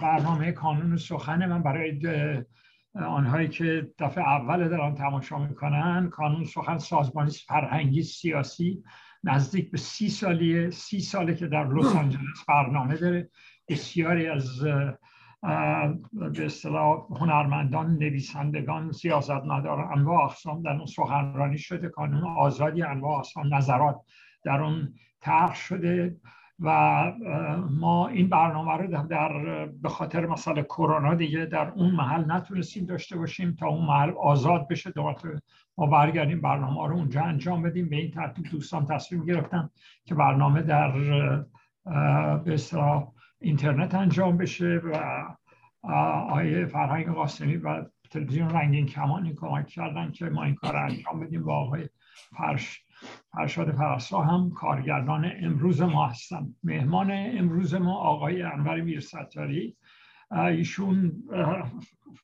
برنامه کانون سخن من برای آنهایی که دفعه اول دارن تماشا می‌کنن کانون سخن سازمانی فرهنگی سیاسی نزدیک به سی سالیه. سی ساله که در لس آنجلس برنامه داره. بسیاری از به اصطلاح هنرمندان نویسندگان سیاستمداران انواع اقسام در اون سخنرانی شده. کانون آزادی انواع اقسام نظرات در اون طرح شده. و ما این برنامه رو در به خاطر مسئله کرونا دیگه در اون محل نتونستیم داشته باشیم تا اون محل آزاد بشه. دوباره ما برگردیم برنامه رو اونجا انجام بدیم. به این ترتیب دوستان تصمیم گرفتن که برنامه در به اینترنت انجام بشه و آیه فرهنگ قاسمی و تلویزیون رنگین کمانی کمک کردن که ما این کار انجام بدیم با آقای فرش فرشاد فرسا هم کارگردان امروز ما هستن مهمان امروز ما آقای انور میرستاری. ایشون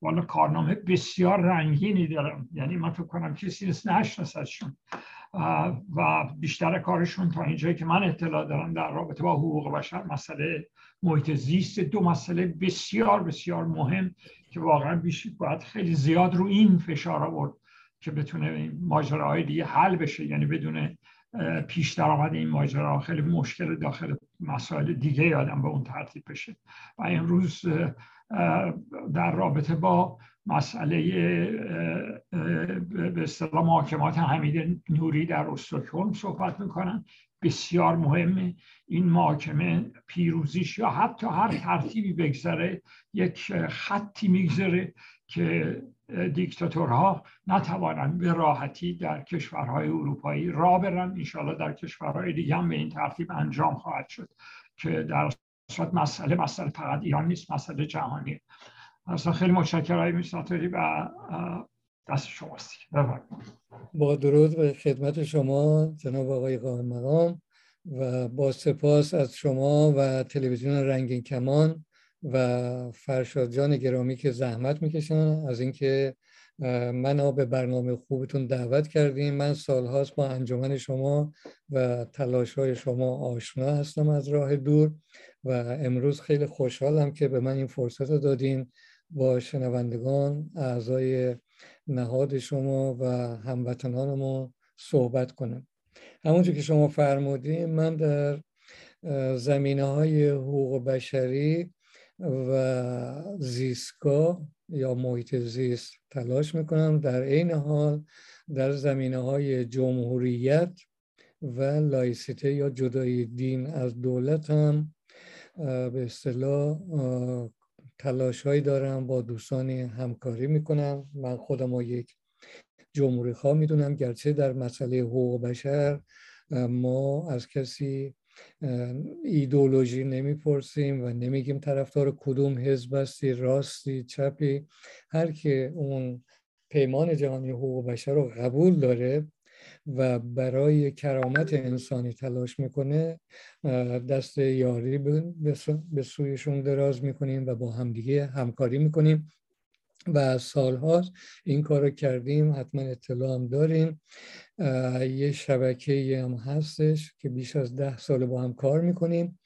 والا کارنامه بسیار رنگینی دارم یعنی من فکر کنم کسی نیست نشناسدشون و بیشتر کارشون تا اینجایی که من اطلاع دارم در رابطه با حقوق بشر مسئله محیط زیست دو مسئله بسیار بسیار مهم که واقعا باید خیلی زیاد رو این فشار آورد. که بتونه ماجراهای دیگه حل بشه یعنی بدون پیش درآمد این ماجرا خیلی مشکل داخل مسائل دیگه یادم به اون ترتیب بشه. و امروز در رابطه با مسئله به اصطلاح محاکمات حمید نوری در استکهلم صحبت می‌کنن. بسیار مهمه این محاکمه پیروزیش یا حتی هر ترتیبی بگذره یک خطی میگذره که دیکتاتورها نتوانند به راحتی در کشورهای اروپایی را برن انشاءالله در کشورهای دیگه هم به این ترتیب انجام خواهد شد که در صورت مسئله مسئله فقط ایران نیست مسئله جهانی. اصلا خیلی متشکرم های میساتوری و دست شماست با درود به خدمت شما جناب آقای قائم مقام و با سپاس از شما و تلویزیون رنگین کمان و فرشاد جان گرامی که زحمت می‌کشن از اینکه منو به برنامه خوبتون دعوت کردیم من سالهاست با انجمن شما و تلاش های شما آشنا هستم از راه دور و امروز خیلی خوشحالم که به من این فرصت رو دادین با شنوندگان اعضای نهاد شما و هموطنان ما صحبت کنم. همونجور که شما فرمودین من در زمینه های حقوق بشری و زیستگاه یا محیط زیست تلاش می‌کنم در عین حال در زمینه های جمهوریت و لایسیته یا جدای دین از دولت هم به اصطلاح تلاش هایی دارم با دوستانی همکاری می‌کنم. من خودم یک جمهوری خواه می‌دونم. گرچه در مسئله حقوق بشر ما از کسی ایدولوژی نمی‌پرسیم و نمیگیم طرفدار کدوم حزب هستی راستی چپی. هر که اون پیمان جهانی حقوق بشر رو قبول داره و برای کرامت انسانی تلاش می‌کنه دست یاری به سویشون دراز می‌کنیم و با همدیگه همکاری می‌کنیم. و سالهاست این کار رو کردیم حتما اطلاع هم داریم یه شبکه هم هستش که بیش از ده سال با هم کار می‌کنیم.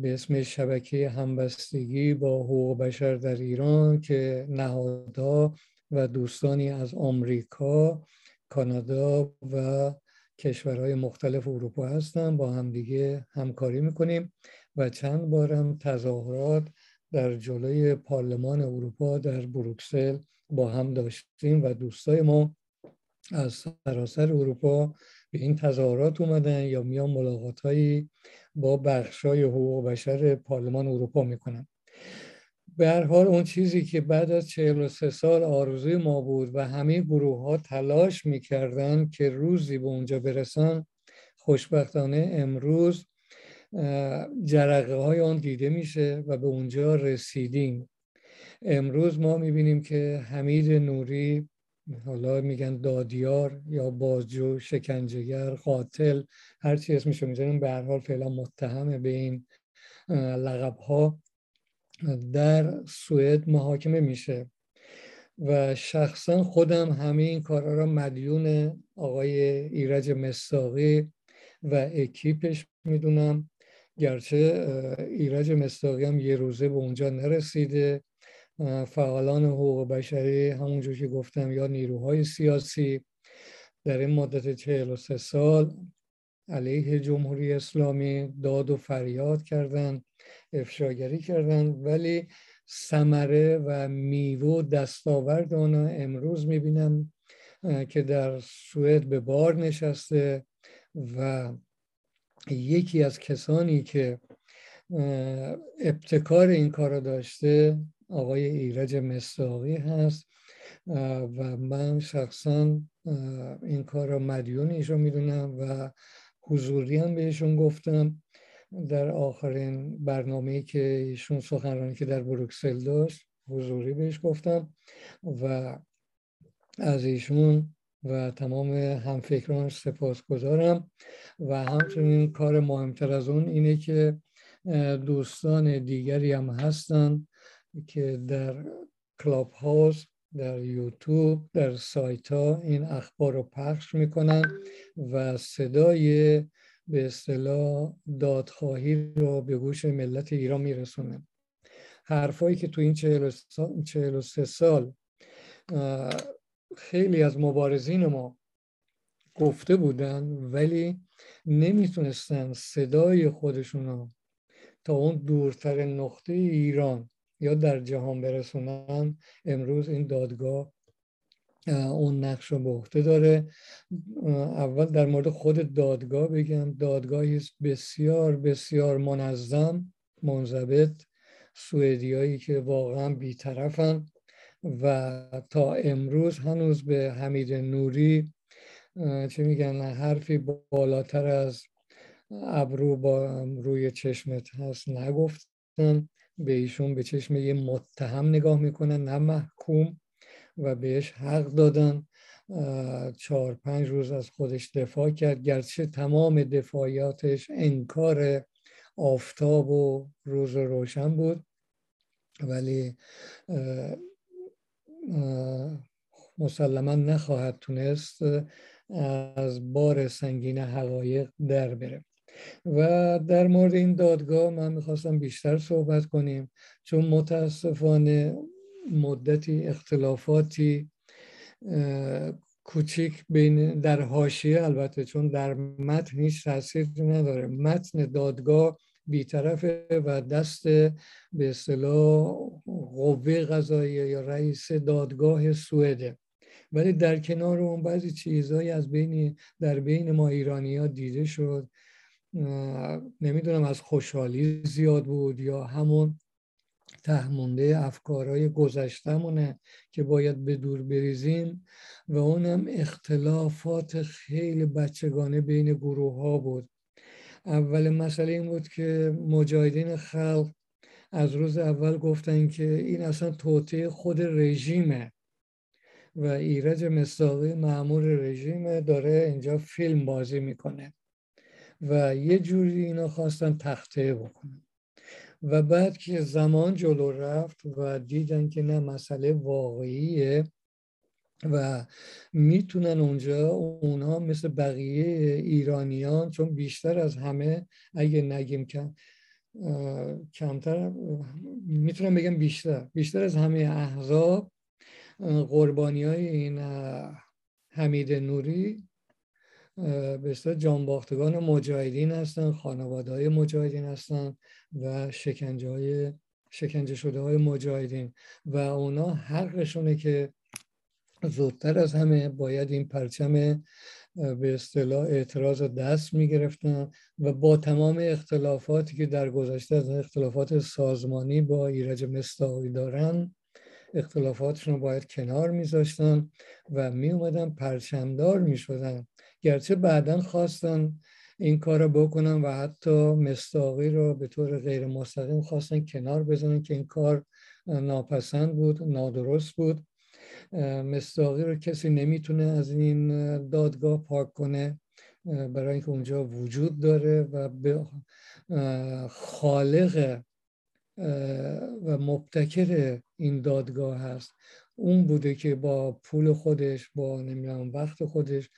به اسم شبکه همبستگی با حقوق بشر در ایران که نهادها و دوستانی از آمریکا کانادا و کشورهای مختلف اروپا هستن. با همدیگه همکاری می‌کنیم و چند بارم تظاهرات در جلوی پارلمان اروپا در بروکسل با هم داشتیم و دوستای ما از سراسر اروپا به این تظاهرات اومدن یا میان ملاقات هایی با بخشای حقوق بشر پارلمان اروپا می‌کنن. به هر حال اون چیزی که بعد از 43 سال آرزوی ما بود و همه گروه ها تلاش می‌کردن که روزی به اونجا برسن خوشبختانه امروز جرقه های آن دیده میشه و به اونجا رسیدیم. امروز ما می‌بینیم که حمید نوری حالا میگن دادیار یا بازجو شکنجهگر قاتل هر چی اسمشو می‌ذاریم به هر حال فعلا متهمه به این لقب ها در سوئد محاکمه میشه. و شخصا خودم همه این کارا را مدیون آقای ایرج مستاقی و اکیپش می‌دونم. گرچه ایرج مستاقی هم یه روزه به اونجا نرسیده. فعالان حقوق بشری همونجور که گفتم یا نیروهای سیاسی در این مدت 43 سال علیه جمهوری اسلامی داد و فریاد کردند افشاگری کردند ولی ثمره و میوه دستاورد آنها امروز می‌بینم که در سوئد به بار نشسته و یکی از کسانی که ابتکار این کار داشته آقای ایرج مستاقی هست و من شخصا این کار را مدیون ایشون می‌دونم و حضوری هم بهشون گفتم در آخرین برنامه که ایشون سخنرانی که در بروکسل داشت حضوری بهش گفتم و از ایشون و تمام همفکران سپاس گذارم و همچنین کار مهمتر از اون اینه که دوستان دیگری هم هستن که در کلاب هاوس در یوتیوب در سایت ها این اخبار رو پخش می‌کنن و صدای به اصطلاح دادخواهی رو به گوش ملت ایران میرسونن. حرفایی که تو این 43 سال خیلی از مبارزین ما گفته بودن ولی نمی‌تونستن صدای خودشون رو تا اون دورتر نقطه ایران یا در جهان برسونن. امروز این دادگاه اون نقش رو به داره. اول در مورد خود دادگاه بگم. دادگاهی بسیار بسیار منظم منضبط. سوئدیایی که واقعا بیطرفن. و تا امروز هنوز به حمید نوری چه میگن حرفی بالاتر از ابرو با روی چشمت هست نگفتن. به ایشون به چشم یه متهم نگاه می‌کنن نه محکوم و بهش حق دادن. چهار پنج روز از خودش دفاع کرد. گرچه تمام دفاعیاتش انکار آفتاب و روز روشن بود ولی مسلما نخواهد تونست از بار سنگین حقایق در بره. و در مورد این دادگاه من می‌خواستم بیشتر صحبت کنیم چون متاسفانه مدتی اختلافاتی کوچیک بین در حاشیه البته چون در متن هیچ تاثیر نداره. متن دادگاه بیطرفه و دست به اصطلاح قوه قضاییه یا رئیس دادگاه سوئده. ولی در کنار اون بعضی چیزهایی از بین در بین ما ایرانی ها دیده شد. نمی‌دونم از خوشحالی زیاد بود یا همون تهمونده افکارهای گذشتمونه که باید به دور بریزیم و اونم اختلافات خیلی بچگانه بین گروه ها بود. اول مسئله این بود که مجاهدین خلق از روز اول گفتن که این اصلا توطعه خود رژیمه و ایرج مصداقی معمول رژیم داره اینجا فیلم بازی می‌کنه و یه جوری اینا خواستن تخته بکنن. و بعد که زمان جلو رفت و دیدن که نه مسئله واقعیه و می‌تونن اونجا اونها مثل بقیه ایرانیان چون بیشتر از همه اگه نگیم کم کمتر می‌تونم بگم بیشتر بیشتر از همه احزاب قربانی های این حمید نوری به جانباختگان مجاهدین هستن خانواده های مجاهدین هستن و شکنجه, های شکنجه شده های مجاهدین و اونا حقشونه که زودتر از همه باید این پرچم به اصطلاح اعتراض دست می‌گرفتن و با تمام اختلافاتی که در گذشته از اختلافات سازمانی با ایرج مستاقی دارن اختلافاتشون رو باید کنار میذاشتن و می اومدن پرچمدار می‌شدن. گرچه بعدا خواستن این کار رو بکنن و حتی مستاقی رو به طور غیر مستقیم خواستن کنار بزنن که این کار ناپسند بود نادرست بود. مستاقی رو کسی نمی‌تونه از این دادگاه پاک کنه برای اینکه اونجا وجود داره و به خالق و مبتکر این دادگاه هست. اون بوده که با پول خودش با نمی‌دونم وقت خودش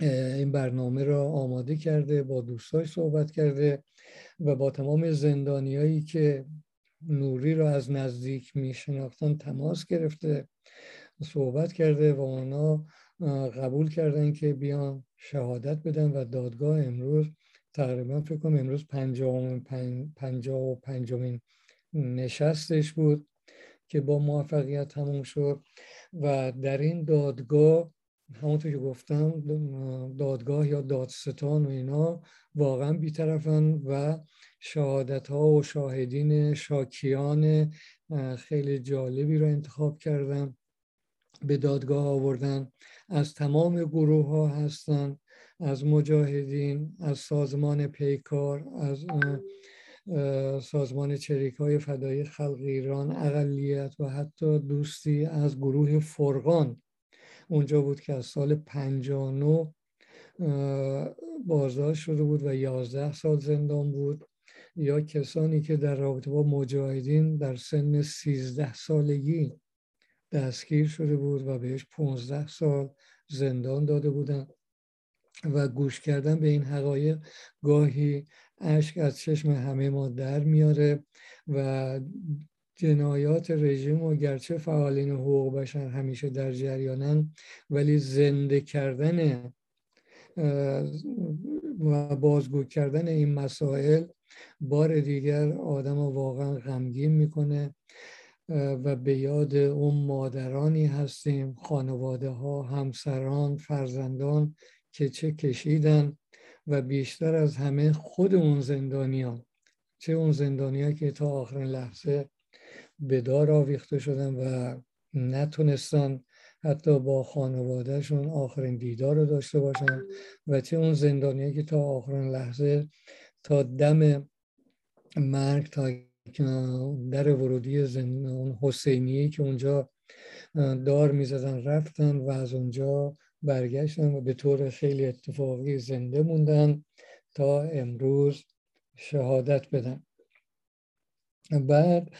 این برنامه را آماده کرده با دوستاش صحبت کرده و با تمام زندانیایی که نوری را از نزدیک می شناختن تماس گرفته. صحبت کرده و اونا قبول کردن که بیان شهادت بدن و دادگاه امروز تقریبا فکر کنم امروز پنجاه و پنجمین نشستش بود که با موفقیت تموم شد و در این دادگاه همونطور که گفتم دادگاه یا دادستان و اینا واقعا بیطرفن و شهادت ها و شاهدین شاکیان خیلی جالبی رو انتخاب کردن به دادگاه آوردن. از تمام گروه ها هستن از مجاهدین از سازمان پیکار از سازمان چریک های فدایی خلق ایران اقلیت و حتی دوستی از گروه فرقان. اونجا بود که از سال 59 بازداشت شده بود و 11 سال زندان بود. یا کسانی که در رابطه با مجاهدین در سن 13 سالگی دستگیر شده بود و بهش 15 سال زندان داده بودن و گوش کردن به این حقایق گاهی اشک از چشم همه ما در میاره و جنایات رژیم و گرچه فعالین حقوق بشر همیشه در جریانن ولی زنده کردن و بازگو کردن این مسائل بار دیگر آدم واقعا غمگین می‌کنه و به یاد اون مادرانی هستیم خانواده ها همسران فرزندان که چه کشیدن و بیشتر از همه خود اون زندانیان چه اون زندانیان که تا آخرین لحظه به دار آویخته شدن و نتونستن حتی با خانوادهشون آخرین دیدار رو داشته باشن و چه اون زندانیایی که تا آخرین لحظه تا دم مرگ تا در ورودی زندان حسینیه که اونجا دار می‌زدن رفتن و از اونجا برگشتن و به طور خیلی اتفاقی زنده موندن تا امروز شهادت بدن. بعد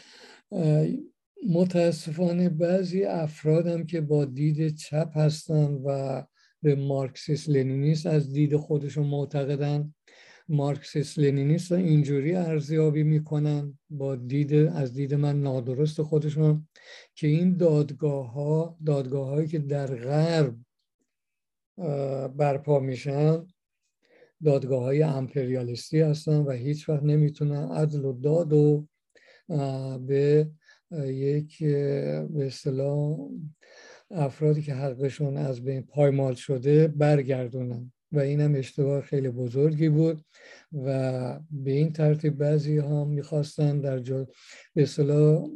متاسفانه بعضی افرادم که با دید چپ هستن و به مارکسیس لنینیست از دید خودشون معتقدن مارکسیس لنینیست اینجوری ارزیابی می‌کنن با دید از دید من نادرست خودشون که این دادگاه ها دادگاه هایی که در غرب برپا میشن دادگاه های امپریالیستی هستن و هیچ وقت نمی‌تونن عدل و داد و به یک به اصطلاح افرادی که حقشون از بین پایمال شده برگردونن. و این هم اشتباه خیلی بزرگی بود و به این ترتیب بعضی ها می‌خواستن در جا به اصطلاح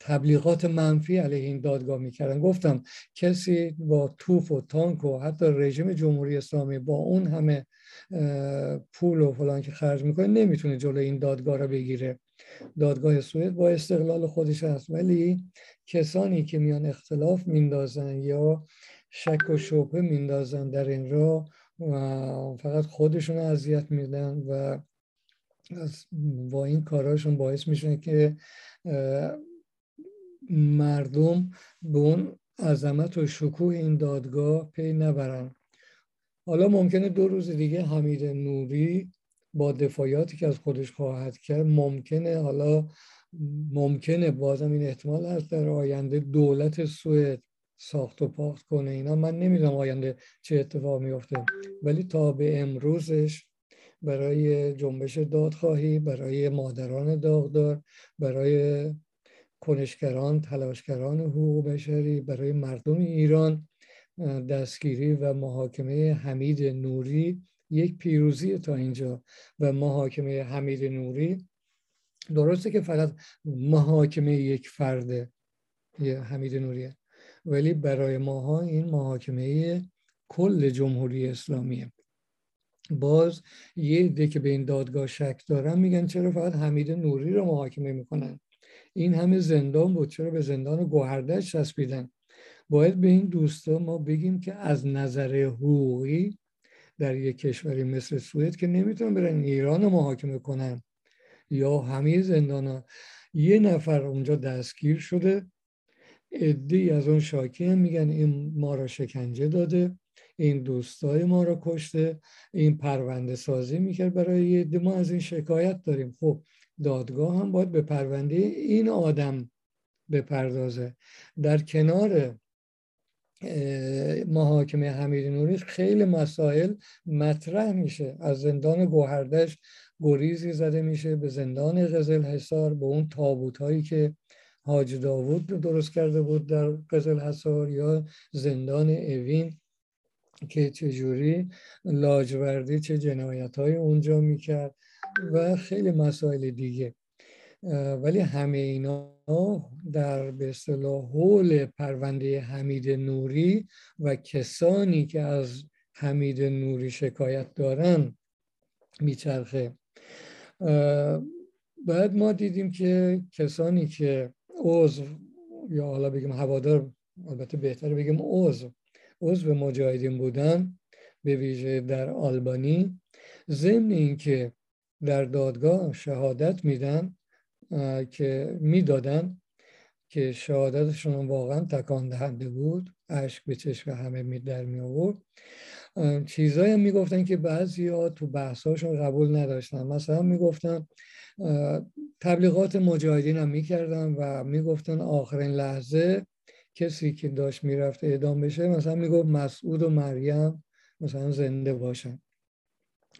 تبلیغات منفی علیه این دادگاه می‌کردن. گفتم کسی با توف و تانک و حتی رژیم جمهوری اسلامی با اون همه پول و فلان که خرج می‌کنه نمی‌تونه جلو این دادگاه را بگیره. دادگاه سوئد با استقلال خودش هست. ولی کسانی که میان اختلاف میندازن یا شک و شبه میندازن در این راه و فقط خودشون اذیت میدن و با این کاراشون باعث میشه که مردم به اون عظمت و شکوه این دادگاه پی نبرن. حالا ممکنه دو روز دیگه حمید نوری با دفاعیاتی که از خودش خواهد کرد ممکنه حالا ممکنه بازم این احتمال هست در آینده دولت سوئد ساخت و پاخت کنه اینا. من نمی‌دونم آینده چه اتفاق میفته ولی تا به امروزش برای جنبش دادخواهی برای مادران داغدار برای کنشگران تلاشگران حقوق بشری برای مردم ایران دستگیری و محاکمه حمید نوری یک پیروزی تا اینجا. و محاکمه حمید نوری درسته که فقط محاکمه یک فرده حمید نوریه. ولی برای ماها این محاکمه کل جمهوری اسلامیه. باز یه عده که به این دادگاه شک دارن میگن چرا فقط حمید نوری رو محاکمه می‌کنن؟ این همه زندان بود چرا به زندان گوهردش چسبیدن؟ باید به این دوستا ما بگیم که از نظر حقوقی در یک کشوری مثل سوئد که نمی‌تونن برن ایران رو محاکمه کنن. یا همه زندان ها. یه نفر اونجا دستگیر شده ادهی از اون شاکی میگن. این ما را شکنجه داده این دوستای ما رو کشته این پرونده سازی می‌کرد برای یه ما از این شکایت داریم. خب دادگاه هم باید به پرونده این آدم بپردازه. در کنار محاکمه حمید نوری خیلی مسائل مطرح میشه. از زندان گوهردش گریزی زده میشه به زندان قزل حسار به اون تابوت هایی که حاج داوود درست کرده بود در قزل حسار یا زندان اوین که چجوری لاجوردی چه جنایت های اونجا می‌کرد و خیلی مسائل دیگه. ولی همه اینا در به اصطلاح حول پرونده حمید نوری و کسانی که از حمید نوری شکایت دارن میچرخه. بعد ما دیدیم که کسانی که عضو. یا حالا بگیم هوادار البته بهتر بگیم عضو. عضو مجاهدین بودن به ویژه در آلبانی. ضمن اینکه در دادگاه شهادت میدن که می‌دادن که شهادتشون واقعا تکان دهنده بود. اشک به چشم همه می در می آورد. چیزایی هم می‌گفتن که بعضی ها تو بحثاشون قبول نداشتن. مثلا می‌گفتن تبلیغات مجاهدین هم می‌کردن و می‌گفتن آخرین لحظه کسی که داشت می‌رفت اعدام بشه مثلا می‌گفت مسعود و مریم مثلا زنده باشن.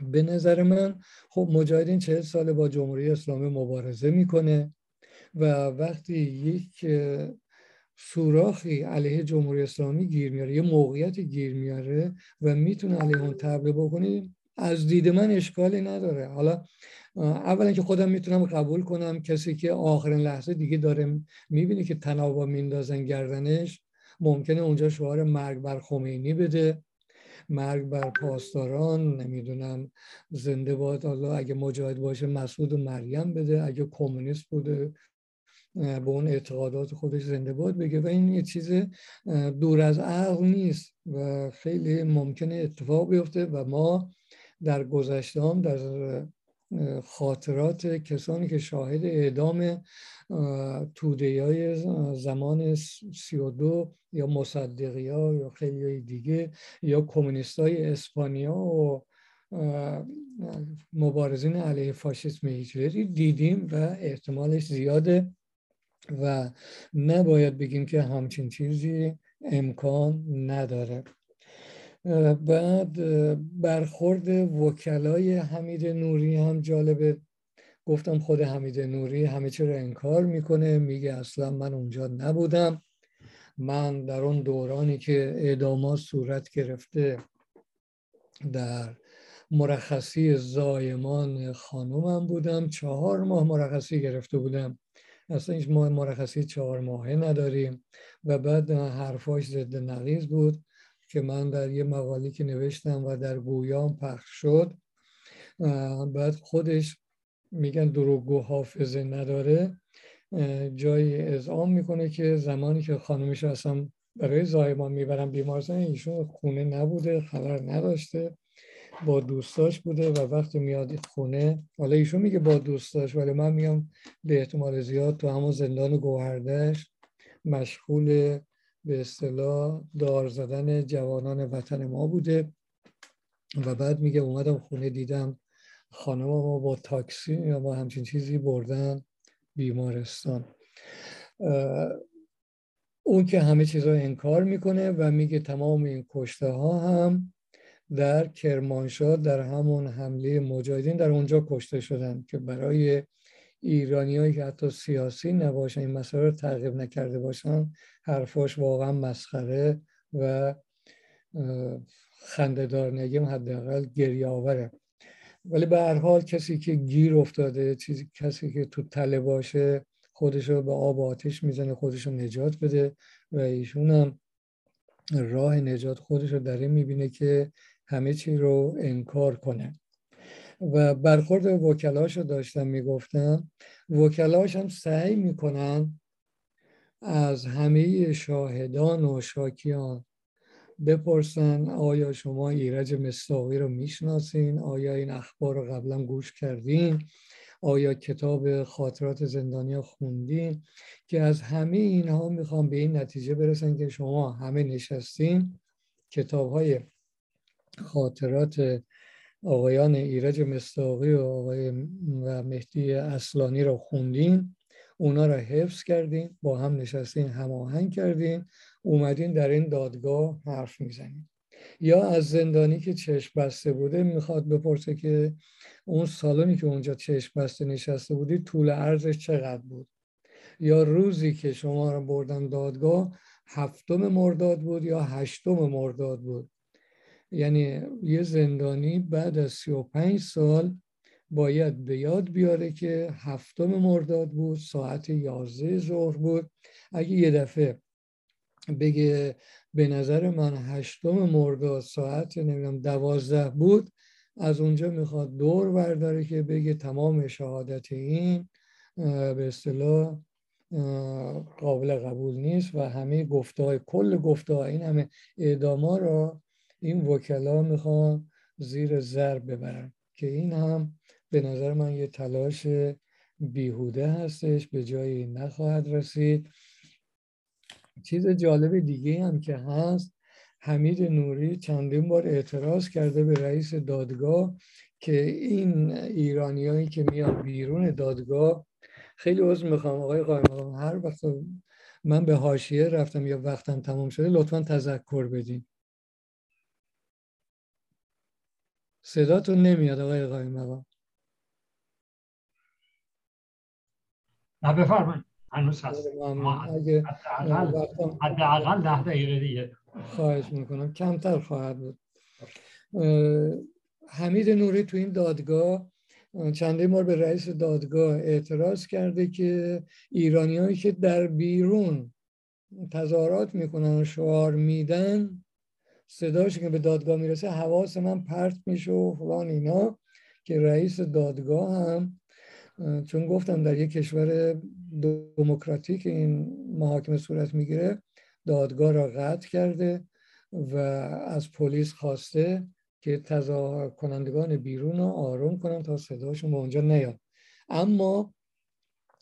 به نظر من خب مجاهدین چه سال با جمهوری اسلامی مبارزه می‌کنه و وقتی یک سوراخی علیه جمهوری اسلامی گیر میاره یه موقعیت گیر میاره و می‌تونه علیه اون تبلیغ بکنه از دید من اشکالی نداره. حالا اولا که خودم می‌تونم قبول کنم کسی که آخرین لحظه دیگه داره می‌بینه که تنابا میندازن گردنش ممکنه اونجا شعار مرگ بر خمینی بده مرگ بر پاسداران نمی‌دونم زنده باد الله اگه مجاهد باشه مسعود و مریم بده اگه کمونیست بوده به اون اعتقادات خودش زنده باد بگه. و این یه چیز دور از عقل نیست و خیلی ممکنه اتفاق بیفته و ما در گذشته هم در خاطرات کسانی که شاهد اعدام توده های زمان سی و دو یا مصدقی ها یا خیلی دیگه یا کمونیست های اسپانیا و مبارزین علیه فاشیسم هیتلری دیدیم و احتمالش زیاده و نباید بگیم که همچین چیزی امکان نداره. بعد برخورد وکلای حمید نوری هم جالبه. گفتم خود حمید نوری همه چی رو انکار می‌کنه میگه اصلا من اونجا نبودم. من در اون دورانی که اعدامات صورت گرفته در مرخصی زایمان خانومم بودم. چهار ماه مرخصی گرفته بودم. اصلا هیچ ماه مرخصی چهار ماهه نداریم. و بعد حرفاش ضد نقیز بود. که من در یه مقالی که نوشتم و در گویام پخش شد بعد خودش میگن دروگو حافظه نداره. جایی اذعان می‌کنه که زمانی که خانمش اصلا برای زایمان می‌برم بیمارستان ایشون خونه نبوده خبر نداشته با دوستاش بوده و وقتی میاد خونه حالا ایشون میگه با دوستاش ولی من میگم به احتمال زیاد تو همون زندان گوهردش مشغول به اصطلاح دار زدن جوانان وطن ما بوده. و بعد میگه اومدم خونه دیدم خانم ما با تاکسی یا با همچین چیزی بردن بیمارستان. اون که همه چیزها انکار می‌کنه و میگه تمام این کشته ها هم در کرمانشاه در همون حمله مجاهدین در اونجا کشته شدن که برای ایرانیایی که حتی سیاسی نباشن این مسئله رو تعقیب نکرده باشن حرفاش واقعا مسخره و خندهدار نگیم حداقل گریه آوره ولی به هر حال کسی که گیر افتاده چیزی کسی که تو تله باشه خودش رو به آب آتش می‌زنه خودش رو نجات بده و ایشون هم راه نجات خودش رو در این می‌بینه که همه چی رو انکار کنه. و برخورد وکلاش رو داشتم می‌گفتم. وکلاش هم سعی می‌کنن از همه شاهدان و شاکیان بپرسن آیا شما ایرج مستاقی رو می‌شناسین؟ آیا این اخبار رو قبلا گوش کردین؟ آیا کتاب خاطرات زندانیا خوندین؟ که از همه اینها می‌خوام به این نتیجه برسن که شما همه نشستین کتاب های خاطرات آقایان ایرج مستاقی و آقای و مهدی اصلانی رو خوندین اونا رو حفظ کردین با هم نشستین هماهنگ کردین اومدین در این دادگاه حرف می‌زنین. یا از زندانی که چشم بسته بوده می‌خواد بپرسه که اون سالونی که اونجا چشم بسته نشسته بودی طول عرضش چقدر بود؟ یا روزی که شما رو بردن دادگاه هفتم مرداد بود یا هشتم مرداد بود؟ یعنی یه زندانی بعد از سی و پنج سال باید به یاد بیاره که هفتم مرداد بود ساعت یازده ظهر بود. اگه یه دفعه بگه به نظر من هشتم مرداد ساعت نمی‌دونم دوازده بود از اونجا می‌خواد دور برداره که بگه تمام شهادت این به اصطلاح قابل قبول نیست و همه گفته های کل گفته های این همه اعداما را این وکلا می‌خوان زیر ضرب ببرن که این هم به نظر من یه تلاش بیهوده هستش به جایی نخواهد رسید. چیز جالب دیگه هم که هست حمید نوری چندین بار اعتراض کرده به رئیس دادگاه که این ایرانیایی که میان بیرون دادگاه خیلی عذر می‌خوام آقای قائم هر وقت من به حاشیه رفتم یا وقتم تمام شده لطفا تذکر بدین. صداتون نمیاد آقای قایم مقام نه بفرمایید. هنوز هست. حداقل ده دقیقه دیگه. خواهش می‌کنم. کمتر خواهد بود. حمید نوری تو این دادگاه چنده بار به رئیس دادگاه اعتراض کرده که ایرانیایی که در بیرون تظاهرات می‌کنن و شعار میدن صداش که به دادگاه می‌رسه حواس من پرت میشه و فلان اینا که رئیس دادگاه هم چون گفتم در یک کشور دموکراتیک این محاکمه صورت می‌گیره دادگاه را قطع کرده و از پلیس خواسته که تظاهر کنندگان بیرون رو آروم کنن تا صداشون به اونجا نیاد. اما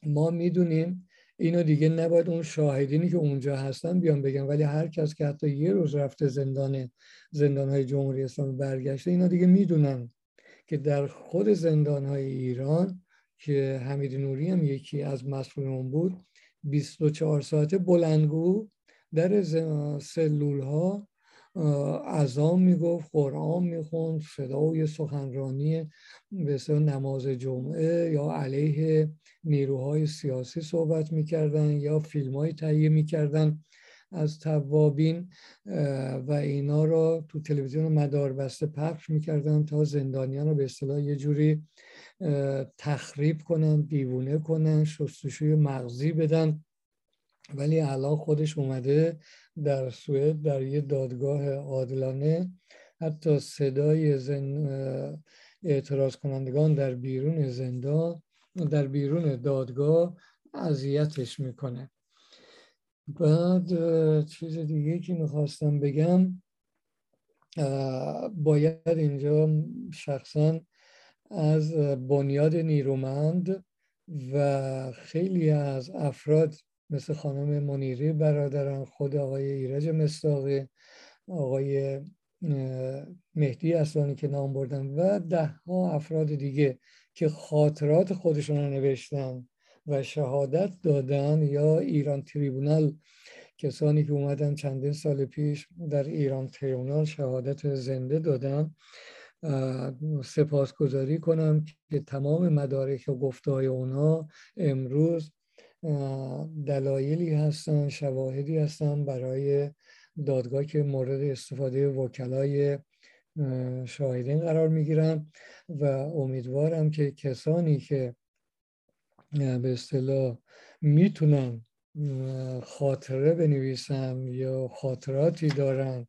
ما می‌دونیم اینو دیگه نباید اون شاهدینی که اونجا هستن بیان بگن. ولی هر کس که حتی یه روز رفته زندان زندان های جمهوری اسلامی برگشته اینا دیگه می‌دونن که در خود زندان های ایران که حمید نوری هم یکی از مسئولان بود 24 ساعته بلندگو در سلول ها ازام می‌گفت قرآن می‌خوند صدای سخنرانی به نماز جمعه یا علیه نیروهای سیاسی صحبت می‌کردن یا فیلم های تهیه می‌کردن از توابین و اینا رو تو تلویزیون مدار بسته پخش می‌کردن تا زندانیان رو به اصطلاح یه جوری تخریب کنن دیوونه کنن شستشوی مغزی بدن. ولی الان خودش اومده در سوئد در یه دادگاه عادلانه حتی صدای زن اعتراض کنندگان در بیرون زندان در بیرون دادگاه اذیتش می‌کنه. بعد چیز دیگه که می‌خواستم بگم باید اینجا شخصا از بنیاد نیرومند و خیلی از افراد مثل خانم منیری برادران خود آقای ایرج مستاقی آقای مهدی اصلانی که نام بردن و ده ها افراد دیگه که خاطرات خودشون رو نوشتن و شهادت دادن یا ایران تریبونال. کسانی که اومدن چندین سال پیش در ایران تریبونال شهادت زنده دادن سپاسگزاری کنم که تمام مدارک و گفته های اونا امروز دلایلی هستن شواهدی هستن برای دادگاه که مورد استفاده وکلای شاهدین قرار می‌گیرن و امیدوارم که کسانی که به اصطلاح می‌تونن خاطره بنویسن یا خاطراتی دارن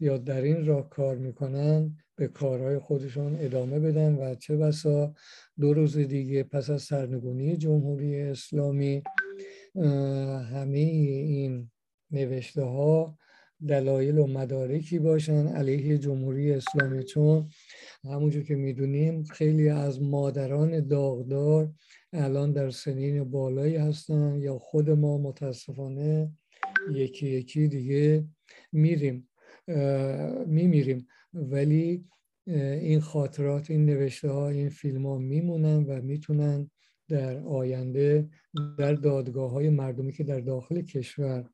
یا در این راه کار می‌کنن به کارهای خودشون ادامه بدن و چه بسا دو روز دیگه پس از سرنگونی جمهوری اسلامی همه این نوشته ها دلایل و مدارکی باشن. علیه جمهوری اسلامی. چون همونجور که می‌دونیم خیلی از مادران داغدار الان در سنین بالایی هستن یا خود ما متاسفانه یکی یکی دیگه میریم میمیریم. ولی این خاطرات این نوشته ها این فیلم ها میمونن و می‌تونن در آینده در دادگاه های مردمی که در داخل کشور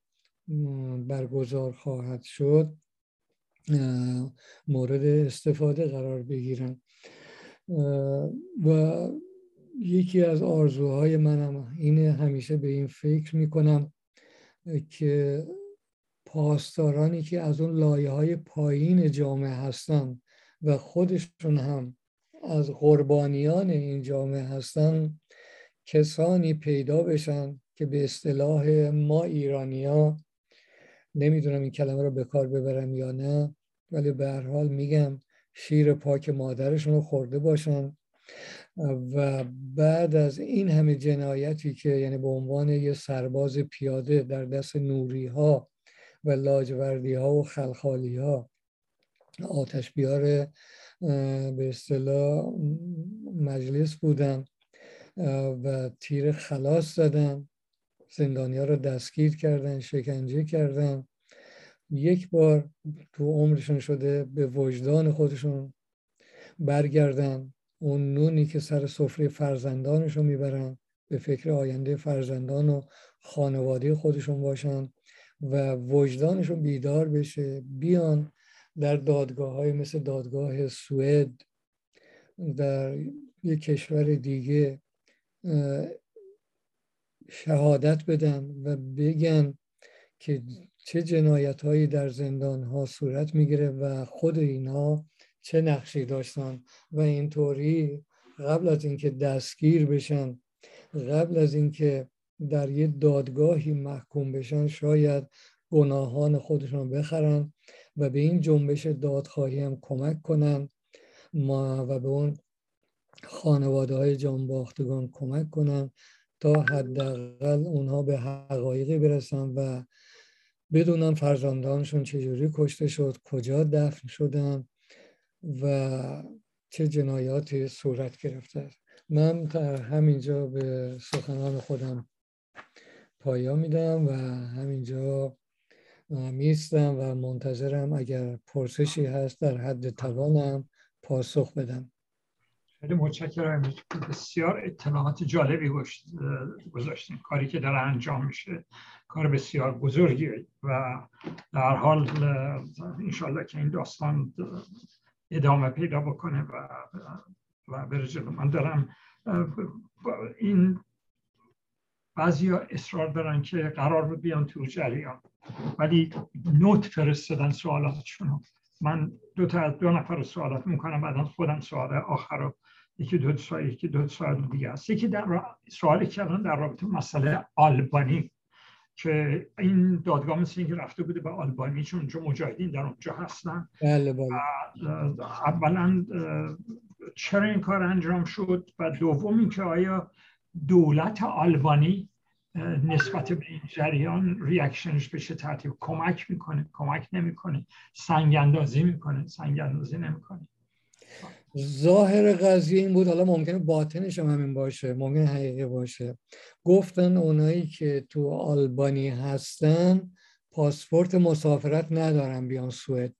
برگزار خواهد شد مورد استفاده قرار بگیرن و یکی از آرزوهای منم اینه همیشه به این فکر می‌کنم که پاسدارانی که از اون لایه های پایین جامعه هستن و خودشون هم از قربانیان این جامعه هستن کسانی پیدا بشن که به اصطلاح ما ایرانیا نمی‌دونم این کلمه رو به کار ببرم یا نه ولی به هر حال میگم شیر پاک مادرشون رو خورده باشن. و بعد از این همه جنایتی که یعنی به عنوان یه سرباز پیاده در دست نوری ها و لاجوردی ها و خلخالی ها آتش بیار به اصطلاح مجلس بودن و تیر خلاص زدن. زندانی ها رو دستگیر کردن شکنجه کردن. یک بار تو عمرشون شده به وجدان خودشون برگردن. اون نونی که سر سفره فرزندانشون می‌برن به فکر آینده فرزندان و خانواده خودشون باشن و وجدانشون بیدار بشه بیان در دادگاه های مثل دادگاه سوئد در یک کشور دیگه شهادت بدن و بگن که چه جنایت هایی در زندان ها صورت می‌گیره و خود اینها چه نقشی داشتن و اینطوری قبل از اینکه دستگیر بشن قبل از اینکه در یه دادگاهی محکوم بشن شاید گناهان خودشون بخرن و به این جنبش دادخواهی هم کمک کنن ما و به اون خانواده های جانباختگان کمک کنن تا حداقل اونها به حقایقی برسن و بدونن فرزندانشون چجوری کشته شد کجا دفن شدن و چه جنایاتی صورت گرفته من تا همینجا به سخنان خودم پایا میدم و همینجا میستم و منتظرم اگر پرسشی هست در حد توانم پاسخ بدم. خیلی متشکرم. بسیار اطلاعات جالبی گذاشتیم کاری که داره انجام میشه کار بسیار بزرگی و در حال انشالله که این داستان ادامه پیدا بکنه و و بره من دارم. این بعضی ها اصرار دارن که قرار رو بیان تو جریان ولی نوت فرستادن سوالاتشون من دو تا دو نفر سوالات می‌کنم بعدا خودم سوال آخر رو یکی دو سوال یکی دو سوال دیگه هست یکی در سوالی کردن در رابطه مسئله آلبانی که این دادگاه مثل اینکه رفته بوده به آلبانی چون اونجا مجاهدین در اونجا هستن. بله بله. اولا چرا این کار انجام شد؟ و دوم اینکه آیا دولت آلبانی نسبت به این جریان ریاکشنش به چه ترتیب؟ کمک می‌کنه کمک نمی‌کنه. سنگ اندازی می‌کنه سنگ اندازی نمی‌کنه. ظاهر قضیه این بود حالا ممکنه باطنش هم همین باشه ممکنه حقیقی باشه. گفتن اونایی که تو آلبانی هستن پاسپورت مسافرت ندارن بیان سوئد.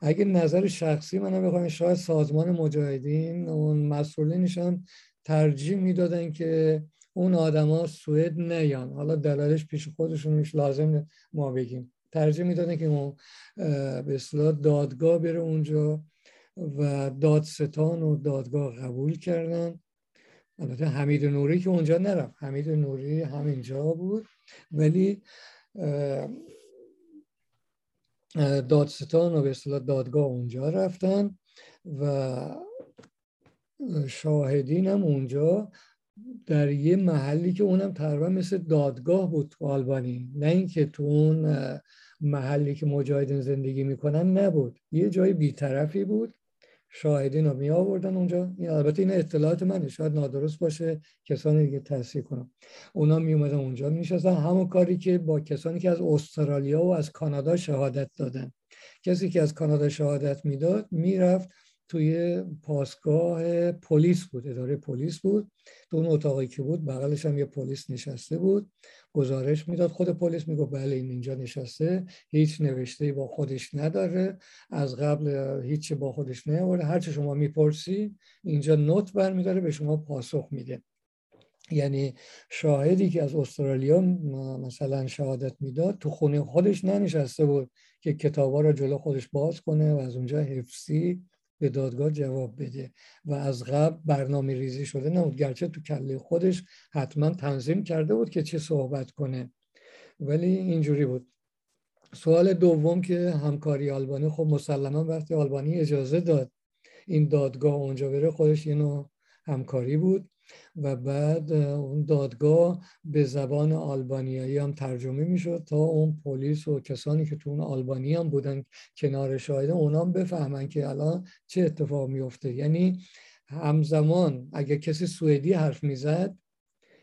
اگه نظر شخصی منو بخوام شاید سازمان مجاهدین اون مسئولینش هم ترجیح می‌دادن که اون آدما سوئد نیان. حالا دلالش پیش خودشونش لازم ما بگیم. ترجیح می‌دادن که اون به اصطلاح دادگاه بره اونجا و دادستان و دادگاه قبول کردن. البته حمید نوری که اونجا نرفت. حمید نوری همینجا بود. ولی دادستان و به اصطلاح دادگاه اونجا رفتن و شاهدین هم اونجا در یه محلی که اونم تقریبا مثل دادگاه بود تو آلبانی. نه اینکه تو اون محلی که مجاهدین زندگی می‌کنن نبود. یه جای بیطرفی بود. شاهدین رو می آوردن اونجا. این البته این اطلاعات منه. شاید نادرست باشه کسانی دیگه تصحیح کنم. اونا می اومدن اونجا میشستن همون کاری که با کسانی که از استرالیا و از کانادا شهادت دادن. کسی که از کانادا شهادت می‌داد می‌رفت توی پاسگاه پلیس بود اداره پلیس بود. تو اون اتاقی که بود بغلش هم یه پلیس نشسته بود. گزارش می‌داد خود پلیس میگو بله این اینجا نشسته. هیچ نوشته با خودش نداره. از قبل هیچ با خودش نیاورده. هرچه شما می‌پرسی اینجا نوت برمیداره به شما پاسخ میده. یعنی شاهدی که از استرالیا مثلا شهادت می‌داد تو خونه خودش ننشسته بود که کتابا رو جلو خودش باز کنه و از اونجا حفظی به دادگاه جواب بده. و از قبل برنامه ریزی شده نبود. گرچه تو کله خودش حتما تنظیم کرده بود که چه صحبت کنه. ولی اینجوری بود. سوال دوم که همکاری آلبانی خب مسلما وقتی آلبانی اجازه داد این دادگاه اونجا بره خودش یه نوع همکاری بود. و بعد اون دادگاه به زبان آلبانیایی هم ترجمه می‌شد تا اون پلیس و کسانی که تو اون آلبانی هم بودن کنار شاهده اونا هم بفهمن که الان چه اتفاق میفته یعنی همزمان اگر کسی سوئدی حرف می‌زد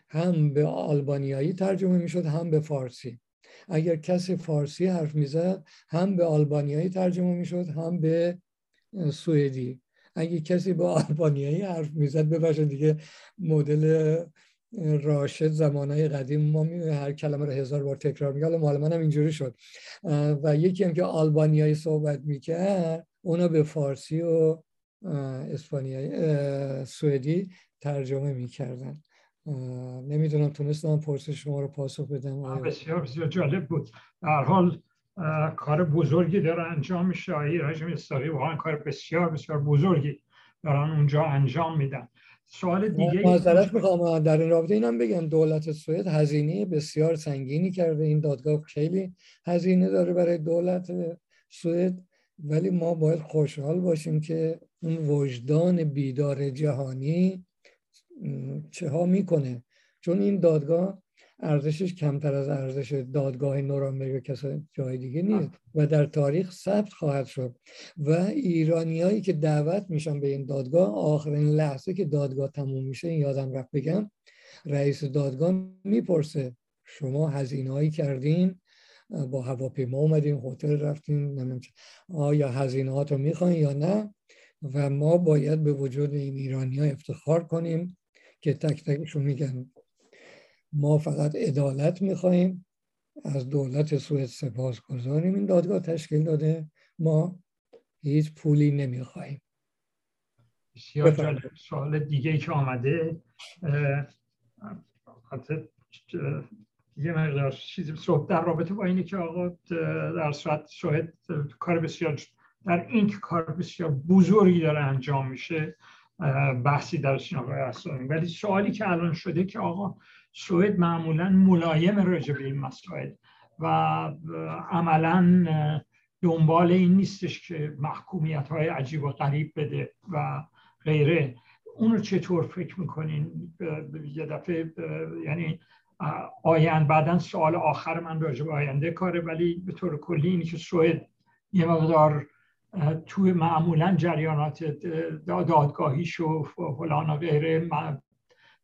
هم به آلبانیایی ترجمه می‌شد هم به فارسی. اگر کسی فارسی حرف می‌زد هم به آلبانیایی ترجمه می‌شد هم به سوئدی. اگه کسی با آلبانیایی حرف می‌زد ببخشید دیگه مدل راشد زمانهای قدیم ما هر کلمه رو هزار بار تکرار میگه حالا مال منم اینجوری شد. و یکی هم که آلبانیایی صحبت می‌کرد اونا به فارسی و اسپانیایی سوئدی ترجمه می‌کردن. نمی‌دونم تونستم پرسش شما رو پاسخ بدم. بسیار بسیار جالب بود. در حال کار بزرگی داره انجام میشه. رژیم اسرائیل واقعا کار بسیار بسیار بزرگی دارن اونجا انجام میدن. سوال دیگه معذرت می‌خوام. در این رابطه اینم بگم دولت سوئد هزینه بسیار سنگینی کرده. این دادگاه خیلی هزینه داره برای دولت سوئد. ولی ما باید خوشحال باشیم که اون وجدان بیدار جهانی چه ها می‌کنه. چون این دادگاه ارزشش کمتر از ارزش دادگاه نورنبرگ و کسای جای دیگه نیست و در تاریخ ثبت خواهد شد و ایرانیایی که دعوت میشن به این دادگاه آخرین لحظه که دادگاه تموم میشه این یادم رفت بگم رئیس دادگاه می‌پرسه شما هزینه هایی کردین؟ با هواپیما اومدین هتل رفتین آیا هزینه ها رو می‌خواین یا نه؟ و ما باید به وجود این ایرانی ها افتخار کنیم که تک تکشون میگن ما فقط عدالت می‌خواهیم از دولت سوئد سپاس گذاریم. این دادگاه تشکیل داده. ما هیچ پولی نمی‌خواهیم. بسیار سوال دیگه که آمده یه مقدار چیزی در رابطه با اینه که آقا در صورت شاهد کار بسیار در این که کار بسیار بزرگی داره انجام میشه بحثی درش آقای ولی سوالی که الان شده که آقا سوئد معمولا ملایم راجع به این مسائل و عملا دنبال این نیستش که محکومیت های عجیب و غریب بده و غیره. اونو چطور فکر می‌کنین؟ یه دفعه یعنی آیند بعدا سوال آخر من راجع به آینده کاره ولی به طور کلی اینی که سوئد یه مقدار توی معمولا جریانات دادگاهیش و فلان و غیره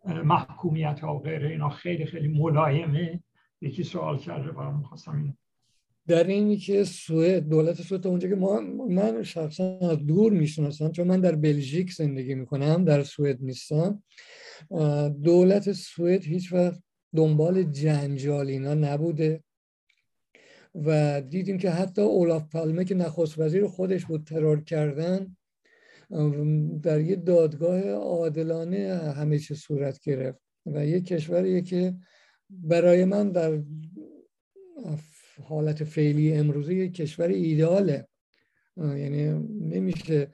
محکومیت ها و غیره اینا خیلی خیلی ملایمه. یکی سوال کرده برام خواستم این در اینی که سوئد دولت سوئد اونجا که ما من شخصا از دور می‌شناسم چون من در بلژیک زندگی می‌کنم در سوئد نیستم. دولت سوئد هیچ وقت دنبال جنجال اینا نبوده. و دیدیم که حتی اولاف پالمه که نخست وزیر خودش بود ترور کردن در یه دادگاه عادلانه همه چه صورت گرفت و یه کشوریه که برای من در حالت فعلی امروزی یه کشور ایداله یعنی نمیشه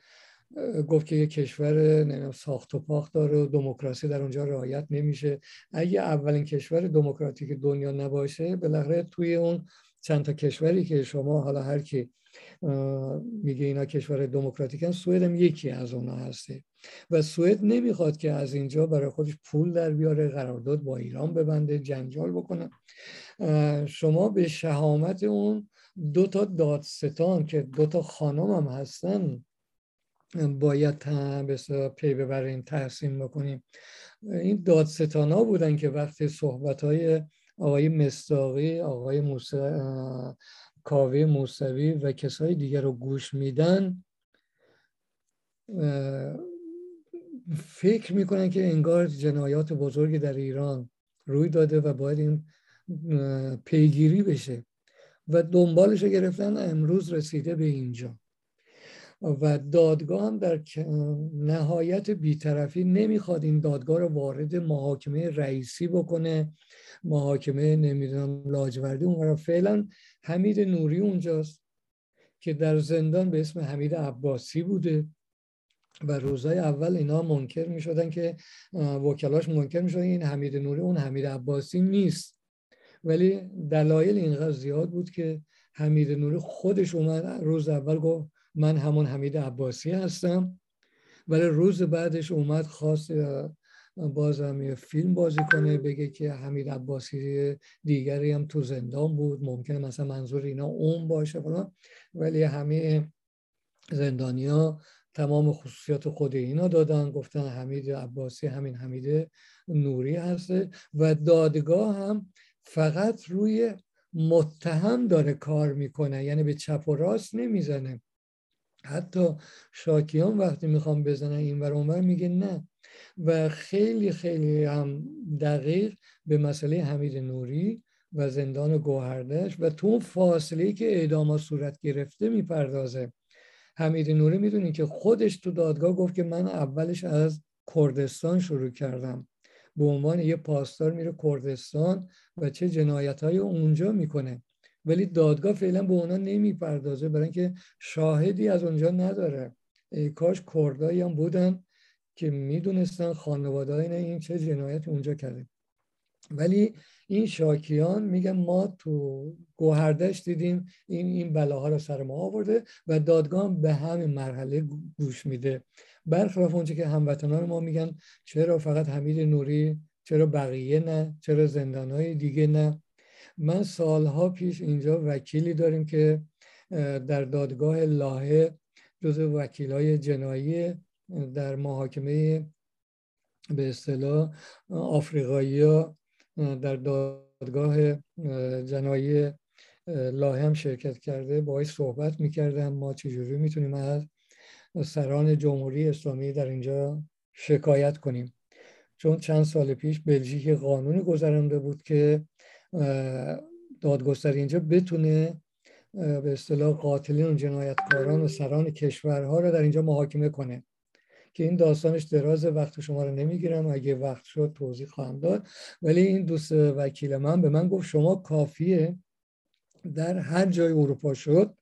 گفت که یه کشور ساخت و پاخت داره و دموکراسی در اونجا رعایت نمیشه. اگه اولین کشور دموکراتیک دنیا نباشه بالاخره توی اون چند تا کشوری که شما حالا هر کی میگه اینا کشور دموکراتیکن سوئد هم یکی از اونها هسته. و سوئد نمی‌خواد که از اینجا برای خودش پول در بیاره قرارداد با ایران ببنده جنجال بکنه. شما به شهامت اون دو تا دادستان که دو تا خانم هم هستن باید به پی ببریم تحسین بکنیم این دادستان ها بودن که وقتی صحبت های آقای مستاقی آقای موسی کاوه موسوی و کسای دیگر رو گوش میدن. فکر می‌کنن که انگار جنایات بزرگی در ایران روی داده و باید این پیگیری بشه و دنبالش گرفتن امروز رسیده به اینجا. و دادگاه هم در نهایت بیطرفی نمی‌خواد این دادگاه رو وارد محاکمه رئیسی بکنه محاکمه نمی‌دونم لاجوردی اون فعلا حمید نوری اونجاست که در زندان به اسم حمید عباسی بوده و روزهای اول اینا منکر می شدن که وکلاش منکر می این حمید نوری اون حمید عباسی نیست. ولی دلایل اینقدر زیاد بود که حمید نوری خودش اومد روز اول گفت من همون حمید عباسی هستم. ولی روز بعدش اومد خواست بازم یه فیلم بازی کنه بگه که حمید عباسی دیگری هم تو زندان بود ممکنه مثلا منظور اینا اون باشه فلان. ولی همه زندانیا تمام خصوصیات خود اینا دادن گفتن حمید عباسی همین حمید نوری هسته. و دادگاه هم فقط روی متهم داره کار می‌کنه یعنی به چپ و راست نمی‌زنه. حتی شاکیان وقتی می‌خوام بزنن این ور اونور میگه نه. و خیلی خیلی هم دقیق به مسئله حمید نوری و زندان گوهردش و تو فاصله که اعدام صورت گرفته می‌پردازه. حمید نوری می‌دونی که خودش تو دادگاه گفت که من اولش از کردستان شروع کردم. به عنوان یه پاسدار میره کردستان و چه جنایت های اونجا می‌کنه. ولی دادگاه فعلا به اونا نمی‌پردازه برای اینکه شاهدی از اونجا نداره. کاش کردایی هم بودن که می‌دونستن خانواده این چه جنایت اونجا کرده. ولی این شاکیان میگن ما تو گوهردش دیدیم این این بلاها رو سر ما آورده و دادگاه به همین مرحله گوش میده. برخلاف اونچه که هموطنان ما میگن چرا فقط حمید نوری چرا بقیه نه چرا زندانهای دیگه نه؟ من سالها پیش اینجا وکیلی داریم که در دادگاه لاهه جز وکیل های جنایی در محاکمه به اصطلاح آفریقایی ها در دادگاه جنایی لاهه هم شرکت کرده. باهاش صحبت می‌کردن ما چجوری می‌تونیم از سران جمهوری اسلامی در اینجا شکایت کنیم؟ چون چند سال پیش بلژیک قانون گذرانده بود که دادگستری اینجا بتونه به اصطلاح قاتلین و جنایتکاران و سران کشورها رو در اینجا محاکمه کنه. که این داستانش دراز وقت شما رو نمی‌گیرم. اگه وقت شد توضیح خواهم داد. ولی این دوست وکیل من به من گفت شما کافیه در هر جای اروپا شد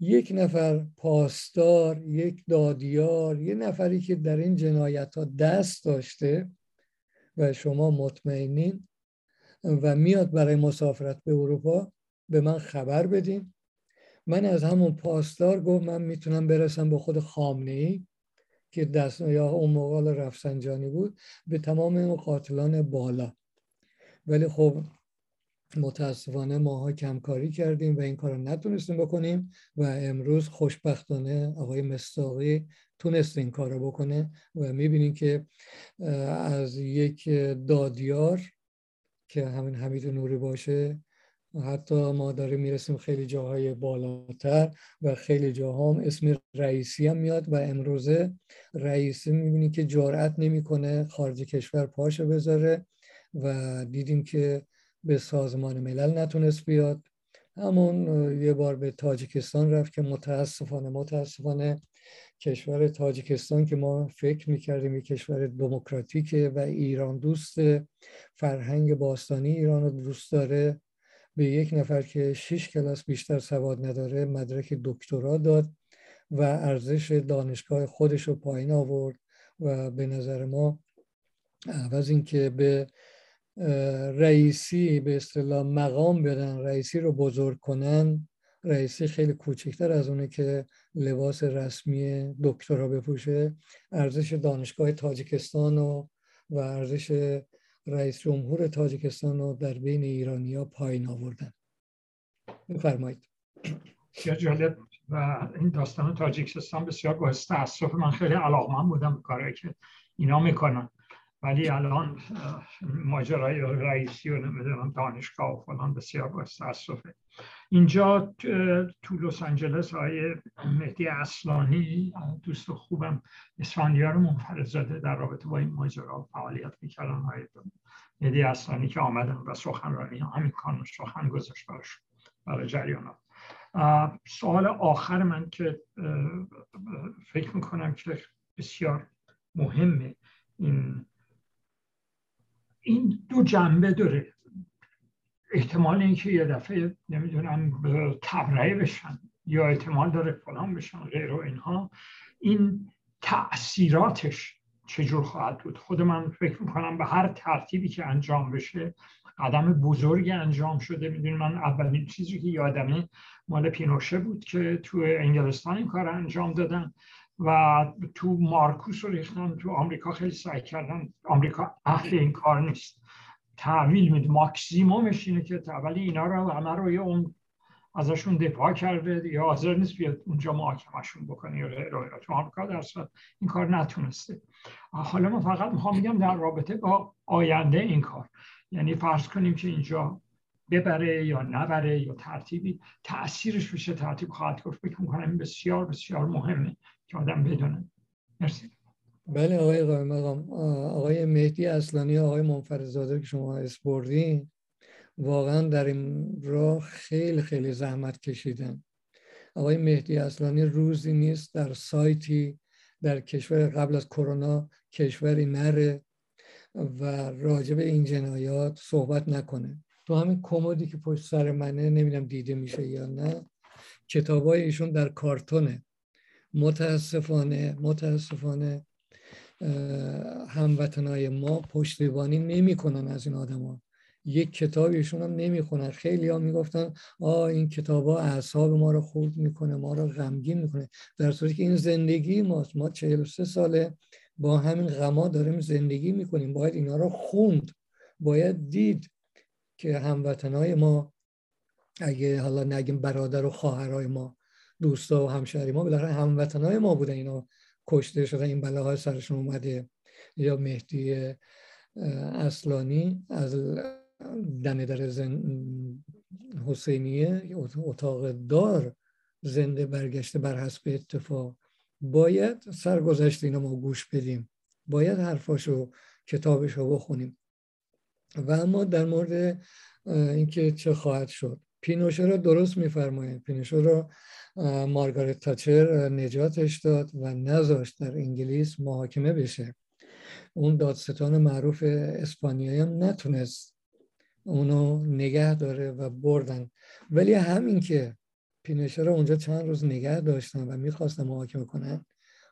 یک نفر پاسدار یک دادیار یه نفری که در این جنایت ها دست داشته و شما مطمئنین و میاد برای مسافرت به اروپا به من خبر بدین. من از همون پاسدار گفت من می‌تونم برسم به خود خامنه ای که دست یا اون موقع رفسنجانی بود به تمام این قاتلان بالا. ولی خب متاسفانه ماها کمکاری کردیم و این کار نتونستیم بکنیم و امروز خوشبختانه آقای مستاقی تونست این کار رو بکنه و می‌بینیم که از یک دادیار که همین حمید نوری باشه. حتی ما داریم می‌رسیم خیلی جاهای بالاتر و خیلی جاها هم اسم رئیسی هم میاد و امروزه رئیسی می‌بینی که جارت نمی‌کنه خارج کشور پاشه بذاره و دیدیم که به سازمان ملل نتونست بیاد. همون یه بار به تاجیکستان رفت که متاسفانه متاسفانه کشور تاجیکستان که ما فکر می‌کردیم یه کشور دموکراتیکه و ایران دوست فرهنگ باستانی ایران رو دوست داره. به یک نفر که شش کلاس بیشتر سواد نداره مدرک دکترا داد و ارزش دانشگاه خودش رو پایین آورد و به نظر ما عوض اینکه به رئیسی به اصطلاح مقام بدن رئیسی رو بزرگ کنن رئیسی خیلی کوچکتر از اونه که لباس رسمی دکترا بپوشه. ارزش دانشگاه تاجیکستان و و ارزش رئیس جمهور تاجیکستان رو در بین ایرانی ها پایین آوردن. بفرمایید. بسیار جالب. و این داستان تاجیکستان بسیار باعث تاسف من خیلی علاقمند بودم کاری که اینا می‌کنن. ولی الان ماجرای رئیسی و نمی‌دونم دانشگاه و فلان بسیار باعث تاسفه اینجا تو لس آنجلس های مهدی اصلانی دوست خوبم اسفندیار منفرد در رابطه با این ماجرا فعالیت می‌کردن. های مهدی اصلانی که آمدن و سخنرانی همین کانون سخن گذاشت براش برای جریانات سوال آخر من که فکر می‌کنم که بسیار مهمه این این دو جنبه داره. احتمال اینکه یه دفعه نمی‌دونم تبرئه بشن یا احتمال داره فلان بشن غیر و اینها این تاثیراتش چجور خواهد بود؟ خود من فکر می‌کنم به هر ترتیبی که انجام بشه قدم بزرگی انجام شده. می‌دونی من اولین چیزی که یادمه مال پینوشه بود که تو انگلستان این کار انجام دادن و تو مارکوس رو ریختن تو آمریکا خیلی سعی کردن. آمریکا اهل این کار نیست. تحویل میده. ماکسیمومش اینه که ولی اینا رو همه رو یه اون ازشون دفاع کرده. یا حاضر نیست بیاد اونجا محاکمشون بکنه یا غیره تو آمریکا در این کار نتونسته. حالا من فقط می‌خوام میگم در رابطه با آینده این کار. یعنی فرض کنیم که اینجا ببره یا نبره یا ترتیبی تاثیرش بشه ترتیب خواهد گفت. فکر می‌کنم بسیار بسیار مهمه که آدم بدونه. مرسی. بله آقای قائم مقام آقای مهدی اصلانی آقای منفرزاده که شما اسپردین واقعا در این راه خیلی خیلی زحمت کشیدن. آقای مهدی اصلانی روزی نیست در سایتی در کشور قبل از کرونا کشوری نره و راجب این جنایات صحبت نکنه. تو همین کمدی که پشت سر منه نمی‌دونم دیده میشه یا نه کتابای ایشون در کارتونه. متاسفانه متاسفانه هموطنهای ما پشتیبانی نمی‌کنن از این آدما یک کتاب ایشون هم نمی‌خونن. خیلی ها می‌گفتن آ این کتاب ها اعصاب ما رو خورد می‌کنه ما رو غمگین می‌کنه. در صورتی که این زندگی ماست. ما 43 ساله با همین غما داریم زندگی می‌کنیم. باید اینا رو خوند. باید دید که هموطنهای ما اگه حالا نگیم برادر و خواهرای ما دوستا و همشهری ما بالاخره هموطنهای ما بودن اینا. کشته شده این بلاهای سرشون اومده. یا مهدی اصلانی از دم در زن... حسینیه اتاق دار زنده برگشته بر حسب اتفاق. باید سرگذشت اینا ما گوش بدیم. باید حرفاشو کتابشو بخونیم. و اما در مورد اینکه چه خواهد شد. پینوشه رو درست میفرمایید. پینوشه رو مارگارت تاچر نجاتش داد و نذاشت در انگلیس محاکمه بشه. اون دادستان معروف اسپانیایی هم نتونست اونو نگه داره و بردن. ولی همین که پینوشه رو اونجا چند روز نگه داشتن و می‌خواستن محاکمه کنن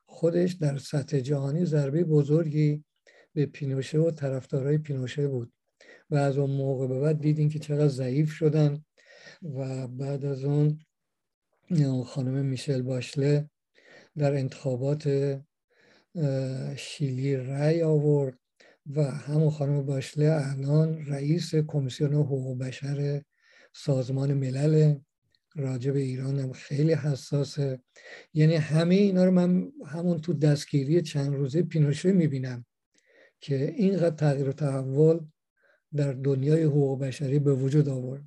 خودش در سطح جهانی ضربه بزرگی به پینوشه و طرفدارای پینوشه بود و از اون موقع به بعد دیدین که چقدر ضعیف شدن. و بعد از اون خانم میشل باشله در انتخابات شیلی رأی آورد و همون خانم باشله الان رئیس کمیسیون حقوق بشر سازمان ملل راجع به ایران هم خیلی حساسه. یعنی همه اینا رو من همون تو دستگیری چند روزه پینوشه می‌بینم که اینقدر تغییر و تحول در دنیای حقوق بشری به وجود آورد.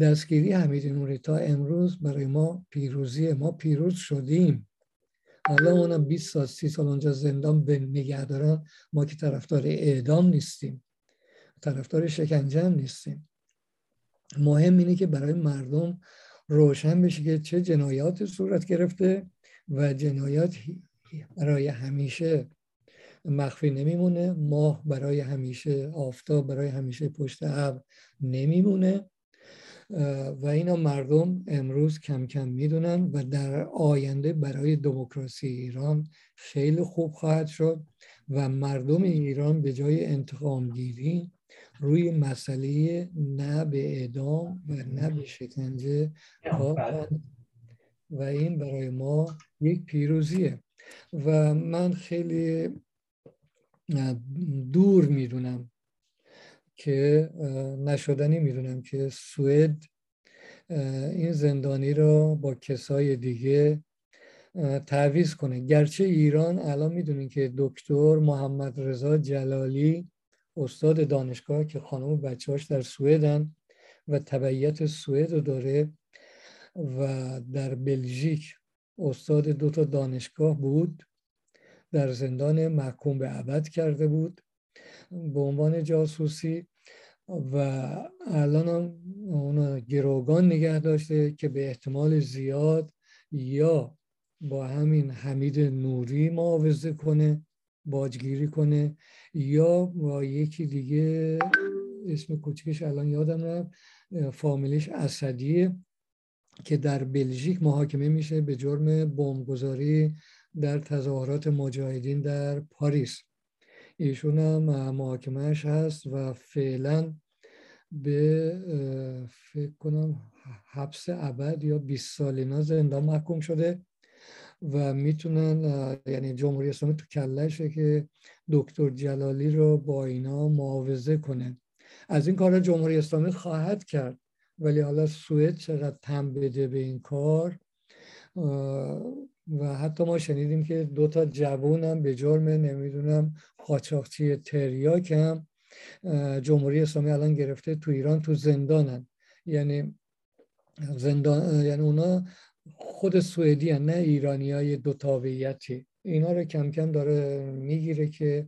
دستگیری حمید نوری تا امروز برای ما پیروزی ما پیروز شدیم. حالا اونم 20 سال 30 سال اونجا زندان به نگه دارن ما که طرفدار اعدام نیستیم طرفدار شکنجه نیستیم. مهم اینه که برای مردم روشن بشه که چه جنایات صورت گرفته و جنایات برای همیشه مخفی نمیمونه. ماه برای همیشه آفتاب برای همیشه پشت ابر نمیمونه. و اینا مردم امروز کم کم می‌دونن و در آینده برای دموکراسی ایران خیلی خوب خواهد شد و مردم ایران به جای انتقام گیری روی مسئله نه به اعدام و نه به شکنجه و این برای ما یک پیروزیه. و من خیلی دور می‌دونم که نشدنی می‌دونم که سوئد این زندانی را با کسای دیگه تعویز کنه. گرچه ایران الان می‌دونین که دکتر محمد رضا جلالی استاد دانشگاه که خانم و بچهاش در سوئدن و تبعیت سوئد رو داره و در بلژیک استاد دو تا دانشگاه بود در زندان محکوم به ابد کرده بود. به عنوان جاسوسی و الان هم اون گروگان نگه داشته که به احتمال زیاد یا با همین حمید نوری معاوضه کنه باجگیری کنه یا با یکی دیگه اسم کوچکش الان یادم رفت فامیلیش اسدیه که در بلژیک محاکمه میشه به جرم بمبگذاری در تظاهرات مجاهدین در پاریس. ایشون هم محاکمهش هست و فعلا به فکر کنم حبس ابد یا 20 سال زندان محکوم شده و می‌تونن یعنی جمهوری اسلامی تو کلشه که دکتر جلالی رو با اینا معاوضه کنه. از این کار جمهوری اسلامی خواهد کرد ولی حالا سوئد چقدر تم بده به این کار و حتی ما شنیدیم که دو تا جوون هم به جرم نمی‌دونم قاچاقچی تریاک هم جمهوری اسلامی الان گرفته تو ایران تو زندانن. یعنی زندان یعنی اونا خود سوئدی نه ایرانی های دو تابعیتی. اینا رو کم کم داره می‌گیره که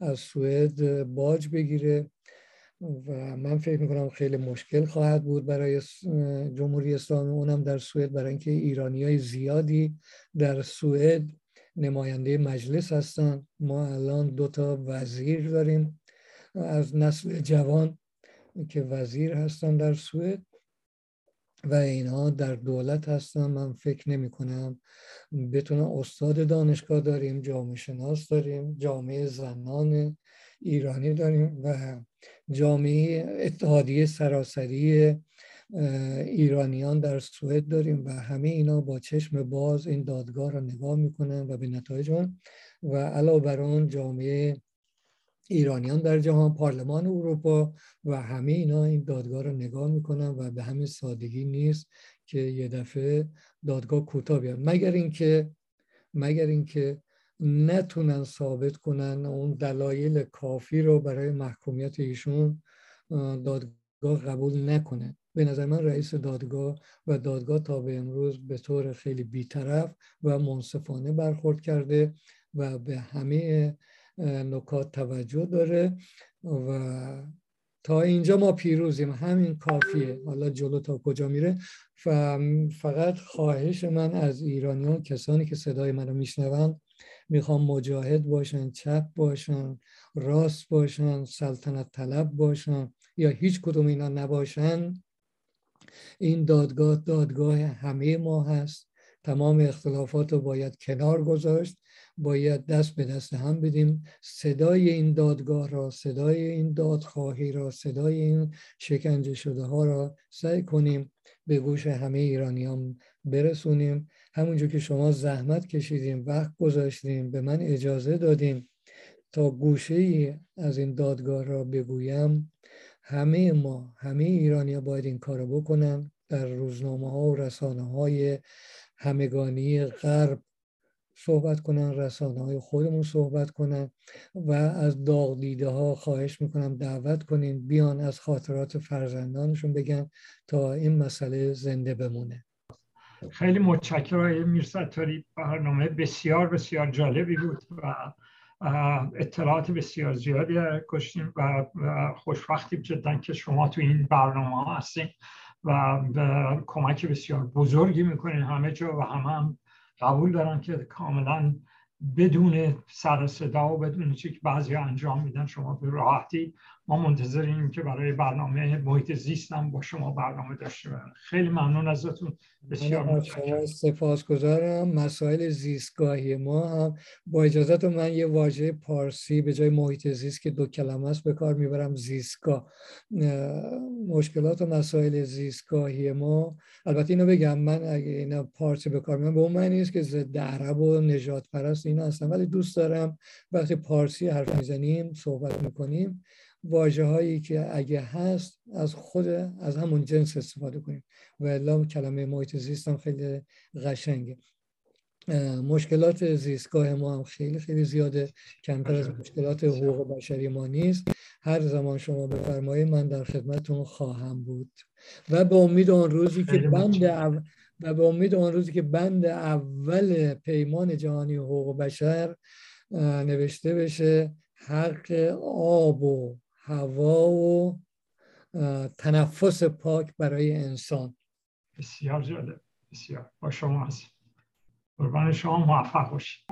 از سوئد باج بگیره. و من فکر می‌کنم خیلی مشکل خواهد بود برای جمهوری اسلامی. اونم در سوئد برای اینکه ایرانی های زیادی در سوئد نماینده مجلس هستن ما الان دو تا وزیر داریم. از نسل جوان که وزیر هستن در سوئد و اینها در دولت هستن من فکر نمی کنم بتونن استاد دانشگاه داریم جامعه شناس داریم جامعه زنان ایرانی داریم و جامعه اتحادیه سراسری ایرانیان در سوئد داریم و همه اینا با چشم باز این دادگاه را نگاه می‌کنن و به نتایج اون. و علاوه بر اون جامعه ایرانیان در جهان پارلمان اروپا و همه اینا این دادگاه رو نگاه می‌کنن و به همین سادگی نیست که یه دفعه دادگاه کوتاه بیاد. مگر اینکه مگر اینکه نتونن ثابت کنن اون دلایل کافی رو برای محکومیت ایشون دادگاه قبول نکنه. به نظر من رئیس دادگاه و دادگاه تا به امروز به طور خیلی بیطرف و منصفانه برخورد کرده و به همه نکات توجه داره و تا اینجا ما پیروزیم. همین کافیه. حالا جلو تا کجا میره. فقط خواهش من از ایرانیان کسانی که صدای منو میشنوند می‌خوام مجاهد باشن چپ باشن راست باشن سلطنت طلب باشن یا هیچ کدوم اینا نباشن این دادگاه دادگاه همه ما هست. تمام اختلافات رو باید کنار گذاشت. باید دست به دست هم بدیم. صدای این دادگاه را صدای این دادخواهی را صدای این شکنجه شده ها را سعی کنیم به گوش همه ایرانیان برسونیم. همونجور که شما زحمت کشیدیم وقت گذاشتیم به من اجازه دادیم تا گوشه ای از این دادگاه را بگویم. همه ما همه ایرانی باید این کار بکنن در روزنامه ها و رسانه های همگانی غرب صحبت کنن رسانه های خودمون صحبت کنن و از داغ دیده ها خواهش می‌کنم دعوت کنین بیان از خاطرات فرزندانشون بگن تا این مسئله زنده بمونه. خیلی متشکرم. میرستاری برنامه بسیار بسیار جالبی بود و اطلاعات بسیار زیادی کشتیم و خوشبختیم جدا که شما تو این برنامه ها هستیم و کمک بسیار بزرگی می‌کنین. همه جا و همه هم قبول دارن که کاملا بدون سر صدا و بدون چی که بعضی انجام میدن. شما به راحتی ما منتظریم که برای برنامه محیط زیستم با شما برنامه داشته باشیم. خیلی ممنون ازتون. بسیار متشکرم. سپاسگزارم. مسائل زیستگاهی ما هم. با اجازت من یه واژه پارسی به جای محیط زیست که دو کلمه است به کار می‌برم. زیستگاه. مشکلات و مسائل زیستگاهی ما. البته اینو بگم من اگه اینا پارسی به کار می‌برم به اون معنی نیست که ضد عرب و نجات پرست اینا هستم ولی دوست دارم وقتی پارسی حرف می‌زنیم صحبت می‌کنیم. واجه هایی که اگه هست از خود از همون جنس استفاده کنیم. و الا کلمه محیط زیست هم خیلی قشنگه. مشکلات زیستگاه ما هم خیلی خیلی زیاده. کمتر از مشکلات حقوق بشری ما نیست. هر زمان شما بفرمایید من در خدمتتون خواهم بود. و به امید آن روزی که بند و به امید آن روزی که بند اول پیمان جهانی حقوق بشر نوشته بشه حق آب و هوا و تنفس پاک برای انسان. بسیار جالب بسیار. با شما هست قربان شما موفق باشید.